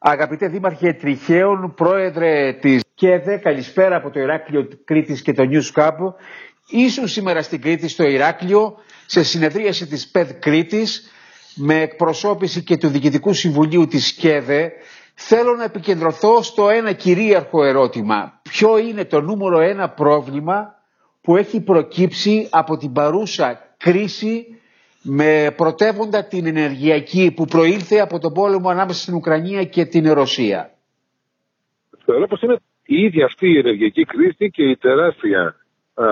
Αγαπητέ Δήμαρχε Τριχαίων, πρόεδρε της ΚΕΔΕ, καλησπέρα από το Ηράκλειο Κρήτης και το News Cup. Ήσουν σήμερα στην Κρήτη στο Ηράκλειο σε συνεδρίαση της ΠΕΔ Κρήτης με εκπροσώπηση και του Διοικητικού Συμβουλίου της ΚΕΔΕ. Θέλω να επικεντρωθώ στο ένα κυρίαρχο ερώτημα. Ποιο είναι το νούμερο ένα πρόβλημα που έχει προκύψει από την παρούσα κρίση με πρωτεύοντα την ενεργειακή που προήλθε από τον πόλεμο ανάμεσα στην Ουκρανία και την Ρωσία. Θεωρώ πως είναι η ίδια αυτή η ενεργειακή κρίση και η τεράστια, α,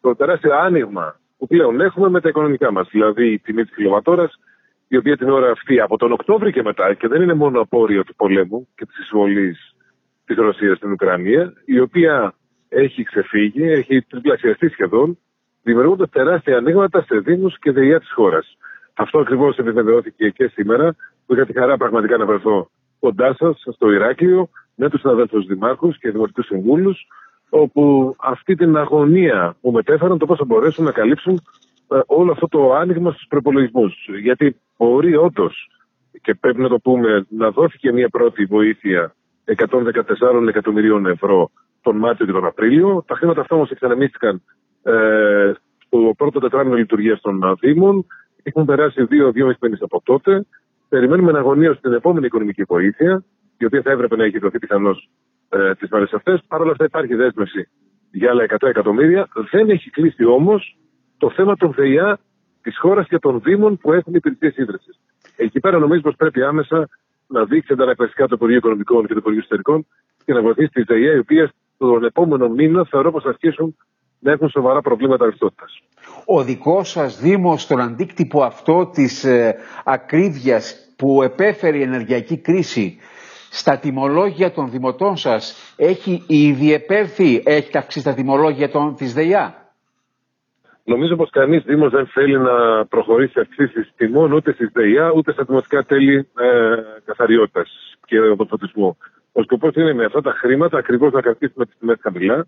το τεράστιο άνοιγμα που πλέον έχουμε με τα οικονομικά μας. Δηλαδή η τιμή της κιλοβατόρας, η οποία την ώρα αυτή από τον Οκτώβριο και μετά, και δεν είναι μόνο απόρριο του πολέμου και της εισβολής της Ρωσίας στην Ουκρανία, η οποία έχει ξεφύγει, έχει τριπλασιαστεί σχεδόν, δημιουργούνται τεράστια ανοίγματα σε Δήμους και ΔΕΙΑ τη χώρα. Αυτό ακριβώς επιβεβαιώθηκε και σήμερα, που είχα τη χαρά πραγματικά να βρεθώ κοντά σας στο Ηράκλειο με τους συναδέλφου Δημάρχους και Δημοτικούς Συμβούλους, όπου αυτή την αγωνία που μετέφεραν το πώς θα μπορέσουν να καλύψουν ε, όλο αυτό το άνοιγμα στους προπολογισμούς. Γιατί μπορεί όντως, και πρέπει να το πούμε, να δόθηκε μια πρώτη βοήθεια 114 εκατομμυρίων ευρώ τον Μάρτιο και τον Απρίλιο. Τα χρήματα αυτά όμως εξανεμίστηκαν ε, στο πρώτο τετράμινο λειτουργίας των Δήμων. Έχουν περάσει δύο-δύο μήνε από τότε. Περιμένουμε να αγωνία την επόμενη οικονομική βοήθεια, η οποία θα έπρεπε να έχει δοθεί πιθανώς ε, τις μέρες αυτές. Παρ' όλα αυτά υπάρχει δέσμευση για άλλα 100 εκατομμύρια. Δεν έχει κλείσει όμως το θέμα των ΔΕΙΑ της χώρας και των Δήμων που έχουν υπηρεσίες ίδρυσης. Εκεί πέρα νομίζω πως πρέπει άμεσα να δείξει αντανακλαστικά το Υπουργείο Οικονομικών και το Υπουργείο Ιστορικών και να βοηθήσει τις ΔΕΙΑ, οι οποίες τον επόμενο μήνα θεωρώ πως θα αρχίσουν να έχουν σοβαρά προβλήματα ρευστότητας. Ο δικός σας Δήμος, στον αντίκτυπο αυτό της ε, ακρίβειας που επέφερε η ενεργειακή κρίση στα τιμολόγια των δημοτών σας έχει ήδη επέλθει, έχει αυξήσει τα τιμολόγια των, της ΔΕΙΑ; Νομίζω πως κανείς Δήμος δεν θέλει να προχωρήσει αυξήσεις τιμών ούτε στη ΔΕΙΑ ούτε στα δημοτικά τέλη ε, καθαριότητας και οδοφορτισμού. Ο σκοπός είναι με αυτά τα χρήματα ακριβώς να κρατήσουμε τις τιμές χαμηλά,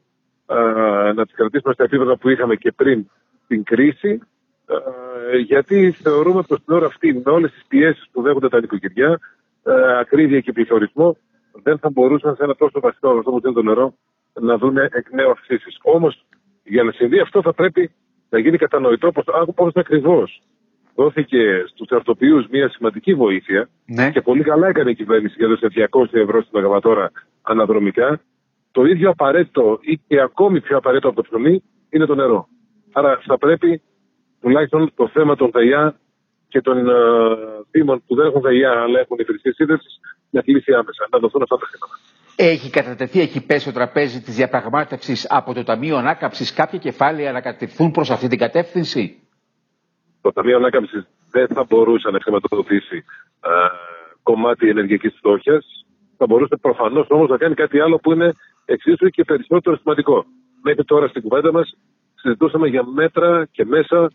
να τις κρατήσουμε στα επίπεδα που είχαμε και πριν την κρίση, γιατί θεωρούμε πω την ώρα αυτή με όλες τις πιέσεις που δέχονται τα νοικοκυριά, ακρίβεια και πληθωρισμό, δεν θα μπορούσαν σε ένα τόσο βασικό αγαθό που είναι το νερό να δουν εκ νέου αυξήσεις. Όμως για να συμβεί αυτό θα πρέπει να γίνει κατανοητό πώς ακριβώς δόθηκε στους αρτοποιού μια σημαντική βοήθεια ναι. και πολύ καλά έκανε η κυβέρνηση για έδωσε 200 ευρώ στην μεγαβατόρα αναδρομικά. Το ίδιο απαραίτητο ή και ακόμη πιο απαραίτητο από το ψωμί είναι το νερό. Άρα θα πρέπει τουλάχιστον το θέμα των ΔΕΙΑ και των uh, δήμων που δεν έχουν ΔΕΙΑ αλλά έχουν υπηρεσίε σύνδεσης να κλείσει άμεσα, να δοθούν αυτά τα χρήματα. Έχει κατατεθεί, έχει πέσει στο τραπέζι της διαπραγμάτευσης από το Ταμείο Ανάκαμψης κάποια κεφάλαια να κατευθυνθούν προς αυτή την κατεύθυνση; Το Ταμείο Ανάκαμψης δεν θα μπορούσε να χρηματοδοτήσει ε, κομμάτι ενεργειακής φτώχειας. Θα μπορούσε προφανώς όμως να κάνει κάτι άλλο που είναι εξίσου και περισσότερο σημαντικό. Μέχρι τώρα στην κουβέντα μας συζητούσαμε για μέτρα και μέσα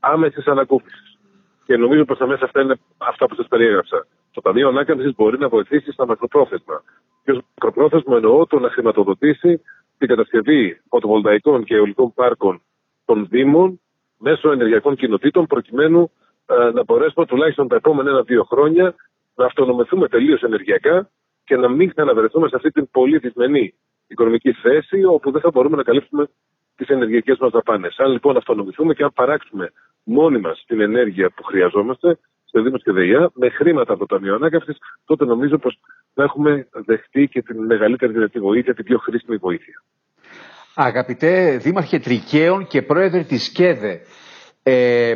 άμεσης ανακούφισης. Και νομίζω πως τα μέσα αυτά είναι αυτά που σας περιέγραψα. Το Ταμείο Ανάκαμψης μπορεί να βοηθήσει στα μακροπρόθεσμα. Και ως μακροπρόθεσμο εννοώ το να χρηματοδοτήσει την κατασκευή φωτοβολταϊκών και αιωλικών πάρκων των Δήμων μέσω ενεργειακών κοινοτήτων προκειμένου ε, να μπορέσουμε τουλάχιστον τα επόμενα ένα-δύο χρόνια να αυτονομηθούμε τελείως ενεργειακά και να μην ξαναβρεθούμε σε αυτή την πολύ δυσμενή οικονομική θέση όπου δεν θα μπορούμε να καλύψουμε τις ενεργειακές μας δαπάνες. Αν λοιπόν αυτονομηθούμε και αν παράξουμε μόνοι μας την ενέργεια που χρειαζόμαστε σε Δήμος και ΔΕΙΑ με χρήματα από το Ταμείο Ανάκαμψη, τότε νομίζω πως θα έχουμε δεχτεί και την μεγαλύτερη δυνατή βοήθεια, την πιο χρήσιμη βοήθεια. Αγαπητέ Δήμαρχε Τρικαίων και Πρόεδρε της ΚΕΔΕ, ε,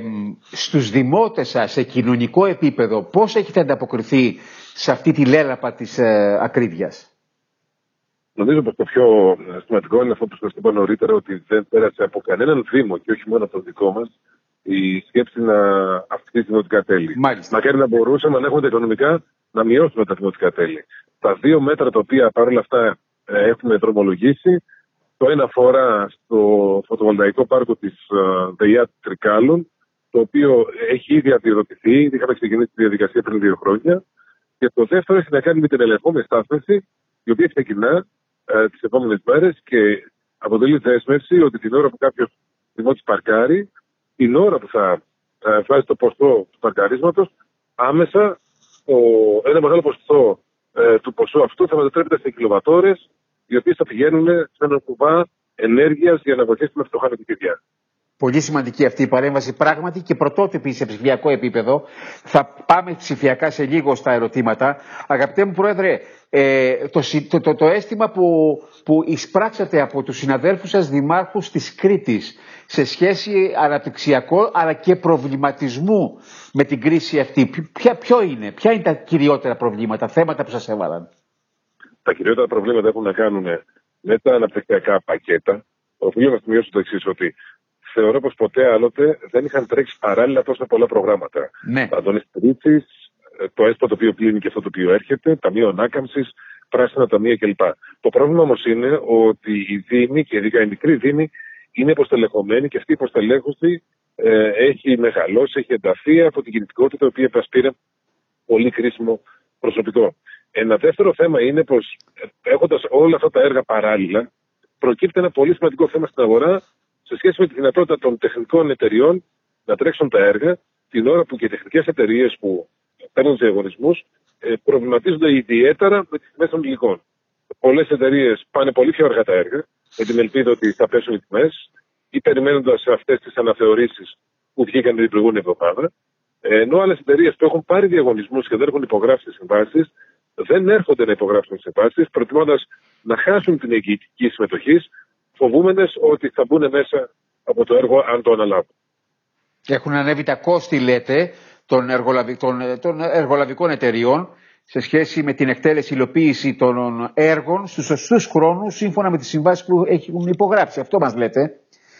στους δημότες σας σε κοινωνικό επίπεδο πώς έχετε ανταποκριθεί σε αυτή τη λέλαπα της ε, ακρίβειας; Νομίζω πως το πιο σημαντικό είναι αυτό που σας είπα νωρίτερα ότι δεν πέρασε από κανέναν Δήμο και όχι μόνο από το δικό μας η σκέψη να αυξήσει τη δημοτικά τέλη. Μάλιστα. Μακάρι να μπορούσαμε να έχουμε τα οικονομικά να μειώσουμε τα δημοτικά τέλη. Τα δύο μέτρα τα οποία παρόλα αυτά ε, έχουμε δρομολογήσει το ένα αφορά στο φωτοβολταϊκό πάρκο της ε, ΔΕΙΑ Τρικάλων, το οποίο έχει ήδη αντιδοτηθεί, ήδη είχαμε ξεκινήσει τη διαδικασία πριν δύο χρόνια. Και το δεύτερο έχει να κάνει με την ελεγχόμενη στάθμευση, η οποία ξεκινά ε, τις επόμενες μέρες και αποτελεί δέσμευση ότι την ώρα που κάποιος δημότη παρκάρει, την ώρα που θα ε, βγάζει το ποστό του παρκαρίσματος, άμεσα ένα μεγάλο ποσοστό ποσό αυτό θα μετατρέπεται σε κιλοβατόρες, οι οποίες θα πηγαίνουν σε ένα κουβά ενέργειας για να βοηθήσουμε φτωχά νοικοκυριά. Πολύ σημαντική αυτή η παρέμβαση πράγματι και πρωτότυπη σε ψηφιακό επίπεδο. Θα πάμε ψηφιακά σε λίγο στα ερωτήματα. Αγαπητέ μου Πρόεδρε, ε, το, το, το, το αίσθημα που, που εισπράξατε από τους συναδέλφους σας δημάρχους της Κρήτης σε σχέση αναπτυξιακό αλλά και προβληματισμού με την κρίση αυτή. Ποια, ποιο είναι, ποια είναι τα κυριότερα προβλήματα, θέματα που σας έβαλαν; Τα κυριότερα προβλήματα έχουν να κάνουν με τα αναπτυξιακά πακέτα. Οφείλω να σημειώσω το εξής, ότι θεωρώ πως ποτέ άλλοτε δεν είχαν τρέξει παράλληλα τόσα πολλά προγράμματα. Ναι. Αντώνης Τρίτσι, το ΕΣΠΑ το οποίο κλείνει και αυτό το οποίο έρχεται, Ταμείο Ανάκαμψης, Πράσινα Ταμεία κλπ. Το πρόβλημα όμως είναι ότι οι Δήμοι και ειδικά οι μικροί Δήμοι είναι υποστελεχωμένοι και αυτή η υποστελέχωση ε, έχει μεγαλώσει, έχει ενταθεί από την κινητικότητα, η οποία επασπήρε πολύ κρίσιμο προσωπικό. Ένα δεύτερο θέμα είναι πως έχοντας όλα αυτά τα έργα παράλληλα, προκύπτει ένα πολύ σημαντικό θέμα στην αγορά σε σχέση με τη δυνατότητα των τεχνικών εταιριών να τρέξουν τα έργα την ώρα που και οι τεχνικές εταιρείες που παίρνουν του διαγωνισμούς ε, προβληματίζονται ιδιαίτερα με τις τιμές των υλικών. Πολλές εταιρείες πάνε πολύ πιο αργά τα έργα, με την ελπίδα ότι θα πέσουν οι τιμές ή περιμένοντας αυτές τις αναθεωρήσεις που βγήκαν την προηγούμενη εβδομάδα. Ενώ άλλες εταιρείες που έχουν πάρει διαγωνισμούς και δεν έχουν υπογράψει τις συμβάσεις, δεν έρχονται να υπογράψουν τις συμβάσεις, προτιμώντας να χάσουν την εγγυητική συμμετοχή, φοβούμενες ότι θα μπουν μέσα από το έργο αν το αναλάβουν. Έχουν ανέβει τα κόστη, λέτε, των, εργολαβικών, των εργολαβικών εταιριών σε σχέση με την εκτέλεση υλοποίηση των έργων στους σωστούς χρόνους σύμφωνα με τις συμβάσεις που έχουν υπογράψει. Αυτό μας λέτε.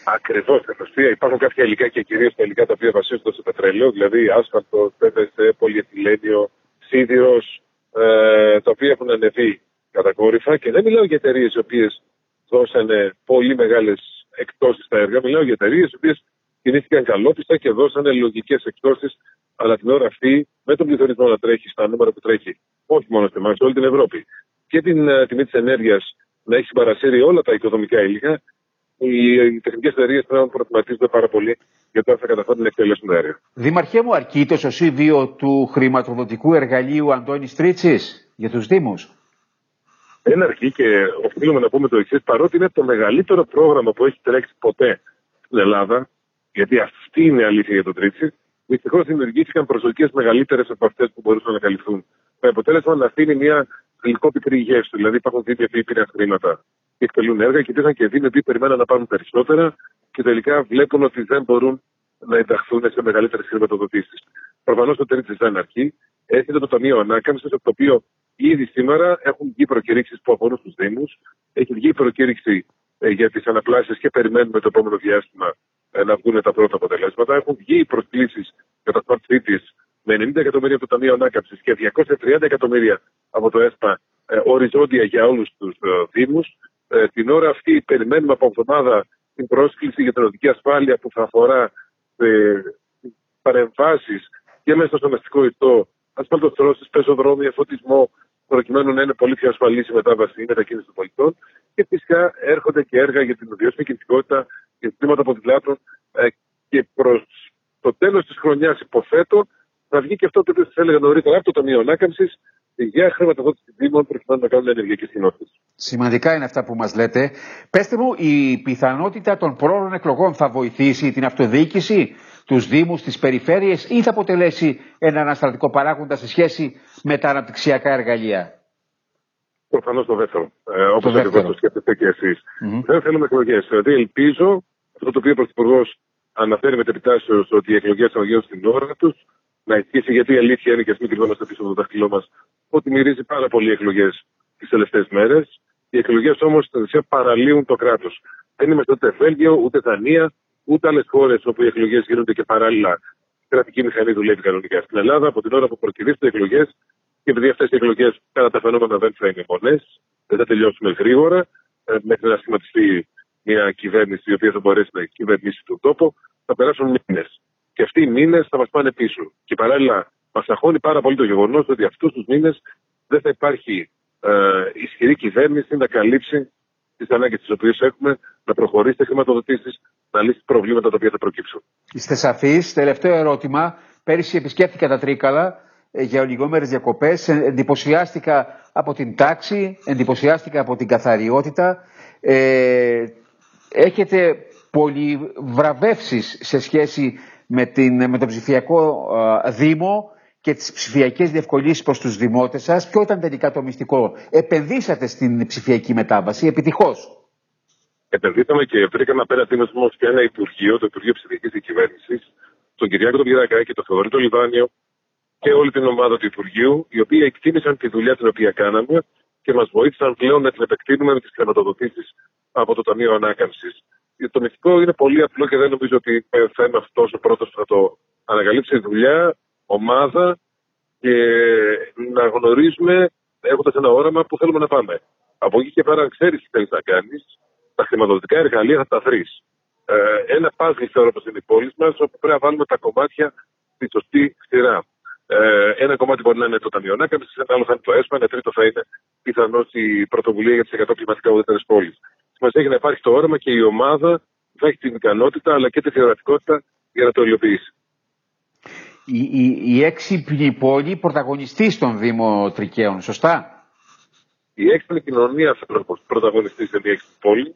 Ακριβώς. Στην υπάρχουν κάποια υλικά και κυρίως τα υλικά τα οποία βασίζονται στο πετρέλαιο, δηλαδή άσφαλτο, PVC, πολυεθυλένιο, σίδηρος, ε, τα οποία έχουν ανεβεί κατακόρυφα. Και δεν μιλάω για εταιρείες οι οποίες δώσανε πολύ μεγάλες εκτόσει στα έργα. Μιλάω για εταιρείες οι οποίες κινήθηκαν καλόπιστα και δώσανε λογικές εκτόσει, αλλά την ώρα αυτή με τον πληθωρισμό να τρέχει στα νούμερα που τρέχει, όχι μόνο σε εμάς, σε όλη την Ευρώπη, και την uh, τιμή της ενέργειας να έχει συμπαρασύρει όλα τα οικοδομικά υλικά, οι, οι τεχνικές εταιρείες πρέπει να προβληματίζονται πάρα πολύ για το αν θα καταφέρουν να εκτελέσουν τα έργα. Δήμαρχέ μου, αρκεί το σωσίδιο του χρηματοδοτικού εργαλείου Αντώνης Τρίτσης για τους Δήμους; Δεν αρκεί και οφείλουμε να πούμε το εξής, παρότι είναι το μεγαλύτερο πρόγραμμα που έχει τρέξει ποτέ στην Ελλάδα, γιατί αυτή είναι η αλήθεια για το Τρίτσι, δυστυχώς δημιουργήθηκαν προσδοκίες μεγαλύτερες από αυτές που μπορούσαν να καλυφθούν. Με αποτέλεσμα να αφήνει μια γλυκόπικρη γεύση. Δηλαδή υπάρχουν δίκτυα που πήραν χρήματα και εκτελούν έργα και υπήρχαν και δίκτυα που περιμέναν να πάρουν περισσότερα και τελικά βλέπουν ότι δεν μπορούν να ενταχθούν σε μεγαλύτερες χρηματοδοτήσεις. Προφανώς το Τρίτσι δεν αρκεί. Έρχεται το Ταμείο Ανάκαμψης, το οποίο ήδη σήμερα έχουν βγει προκηρύξεις που αφορούν στους Δήμους. Έχει βγει προκήρυξη ε, για τις αναπλάσεις και περιμένουμε το επόμενο διάστημα ε, να βγουν τα πρώτα αποτελέσματα. Έχουν βγει οι προσκλήσεις για τα smart cities με 90 εκατομμύρια από το Ταμείο Ανάκαμψης και 230 εκατομμύρια από το ΕΣΠΑ ε, οριζόντια για όλους τους ε, Δήμους. Ε, την ώρα αυτή περιμένουμε από εβδομάδα την πρόσκληση για την οδική ασφάλεια που θα αφορά σε παρεμβάσεις και μέσα στο μεστικό ιστό, ασφαλτοστρώσει, πεζοδρόμια, φωτισμό, προκειμένου να είναι πολύ πιο ασφαλής η μετάβαση ή μετακίνηση των πολιτών. Και φυσικά έρχονται και έργα για την βιώσιμη κινητικότητα, για ζητήματα ποδηλάτων ε, και προς το τέλος της χρονιάς, υποθέτω, θα βγει και αυτό το οποίο σας έλεγα νωρίτερα από το Ταμείο Ανάκαμψης για χρηματοδότηση Δήμων προκειμένου να κάνουν ενεργειακές κοινότητες. Σημαντικά είναι αυτά που μας λέτε. Πετε μου, η πιθανότητα των πρόορων εκλογών θα βοηθήσει την αυτοδιοίκηση, τους Δήμους, τις περιφέρειες ή θα αποτελέσει ένα ανασταλτικό παράγοντα σε σχέση με τα αναπτυξιακά εργαλεία; Προφανώς το δεύτερο. Ε, Όπως ακριβώς το σκέφτεστε και εσείς. Mm-hmm. Δεν θέλουμε εκλογές. Δηλαδή, ελπίζω αυτό το οποίο ο Πρωθυπουργός αναφέρει με επιτάσσεω ότι οι εκλογές θα γίνουν στην ώρα τους να ισχύσει, γιατί η αλήθεια είναι και ας μην κρυβόμαστε πίσω από το δάχτυλό μας ότι μυρίζει πάρα πολύ εκλογές τις τελευταίες μέρες. Οι εκλογές όμως στην ουσία παραλύουν το κράτος. Δεν είμαστε ούτε Βέλγιο, ούτε Δανία, ούτε άλλε χώρες όπου οι εκλογές γίνονται και παράλληλα η κρατική μηχανή δουλεύει κανονικά. Στην Ελλάδα, από την ώρα που προκυρήσουν οι εκλογές, και επειδή αυτές οι εκλογές κατά τα φαινόμενα δεν θα είναι μονές, δεν θα τελειώσουμε γρήγορα, ε, μέχρι να σχηματιστεί μια κυβέρνηση η οποία θα μπορέσει να κυβερνήσει τον τόπο, θα περάσουν μήνες. Και αυτοί οι μήνες θα μας πάνε πίσω. Και παράλληλα, μας αγχώνει πάρα πολύ το γεγονός ότι αυτούς τους μήνες δεν θα υπάρχει ε, ισχυρή κυβέρνηση να καλύψει τις ανάγκες τις οποίες έχουμε, να προχωρήσει τι χρηματοδοτήσεις, να λύσει προβλήματα τα οποία θα προκύψουν. Είστε σαφείς. Τελευταίο ερώτημα. Πέρυσι επισκέφτηκα τα Τρίκαλα ε, για ολιγόμερες διακοπές. Ε, εντυπωσιάστηκα από την τάξη, εντυπωσιάστηκα από την καθαριότητα. Ε, έχετε πολυβραβεύσεις σε σχέση με, την, με τον ψηφιακό Δήμο και τις ψηφιακές διευκολύνσεις προς τους δημότες σας. Ποιο ήταν τελικά το μυστικό. Επενδύσατε στην ψηφιακή μετάβαση, επιτυχώς. Επενδύσαμε και βρήκαμε απέναντί μα και ένα Υπουργείο, το Υπουργείο Ψηφιακής Διακυβέρνησης, τον Κυριάκο τον και τον Θεοδωρή τον Λιβάνιο και όλη την ομάδα του Υπουργείου, οι οποίοι εκτίμησαν τη δουλειά την οποία κάναμε και μας βοήθησαν πλέον να την επεκτείνουμε με τις χρηματοδοτήσεις από το Ταμείο Ανάκαμψης. Το μυστικό είναι πολύ απλό και δεν νομίζω ότι θα είμαι αυτός ο πρώτος που θα το ανακαλύψει. Δουλειά, ομάδα και να γνωρίζουμε, έχοντας ένα όραμα που θέλουμε να πάμε. Από εκεί και πέρα, ξέρεις τι θέλεις να κάνεις, τα χρηματοδοτικά εργαλεία θα τα βρεις. Ε, ένα πάζλ θεωρώ πως είναι η πόλη μας, όπου πρέπει να βάλουμε τα κομμάτια στη σωστή σειρά. Ε, ένα κομμάτι μπορεί να είναι το Ταμείο Ανάκαμψης, ένα άλλο θα είναι το ΕΣΠΑ, ένα τρίτο θα είναι πιθανώς η πρωτοβουλία για τις 100 κλιματικά ουδέτερε πόλεις. Σημασία έχει να υπάρχει το όραμα και η ομάδα θα έχει την ικανότητα αλλά και τη θεωρητικότητα για να το υλοποιήσει. Η, η, η έξυπνη πόλη πρωταγωνιστή στον Δήμο Τρικαίων, σωστά; Η έξυπνη κοινωνία θα πρωταγωνιστεί σε μια έξυπνη πόλη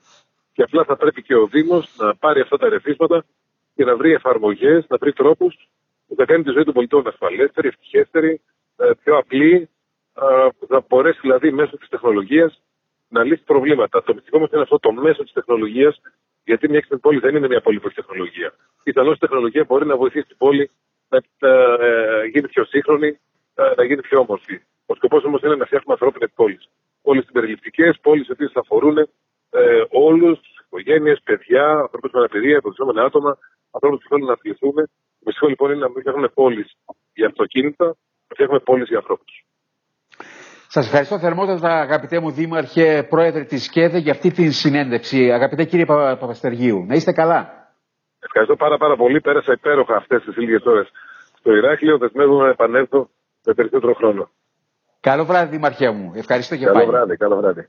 και απλά θα πρέπει και ο Δήμος να πάρει αυτά τα ρεθίσματα και να βρει εφαρμογές, να βρει τρόπους που θα κάνει τη ζωή των πολιτών ασφαλέστερη, ευτυχέστερη, ε, πιο απλή, θα μπορέσει δηλαδή μέσω της τεχνολογίας να λύσει προβλήματα. Το μυστικό μας είναι αυτό το μέσο της τεχνολογίας, γιατί μια έξυπνη πόλη δεν είναι μια πόλη που έχει τεχνολογία. Πιθανώς η τεχνολογία μπορεί να βοηθήσει την πόλη να, ε, γίνει πιο σύγχρονη, να γίνει πιο όμορφη. Ο σκοπός όμως είναι να φτιάχνουμε ανθρώπινες πόλεις. Πόλεις συμπεριληπτικές, πόλεις οι οποίες θα αφορούν ε, όλους, οικογένειες, παιδιά, ανθρώπους με αναπηρία, υποψηφιόμενα άτομα, ανθρώπους που θέλουν να αθληθούν. Το μυστικό λοιπόν είναι να μην φτιάχνουμε πόλεις για αυτοκίνητα, να φτιάχνουμε πόλεις για ανθρώπους. Σας ευχαριστώ θερμότατα, αγαπητέ μου Δήμαρχε, πρόεδρε της ΣΚΕΔΕ, για αυτή την συνέντευξη. Αγαπητέ κύριε Παπαστεργίου, να είστε καλά. Ευχαριστώ πάρα, πάρα πολύ. Πέρασα υπέροχα αυτές τις λίγες ώρες στο Ηράκλειο. Δεσμεύομαι να επανέλθω με περισσότερο χρόνο. Καλό βράδυ, Δήμαρχέ μου. Ευχαριστώ και καλό πάλι. Βράδυ, καλό βράδυ.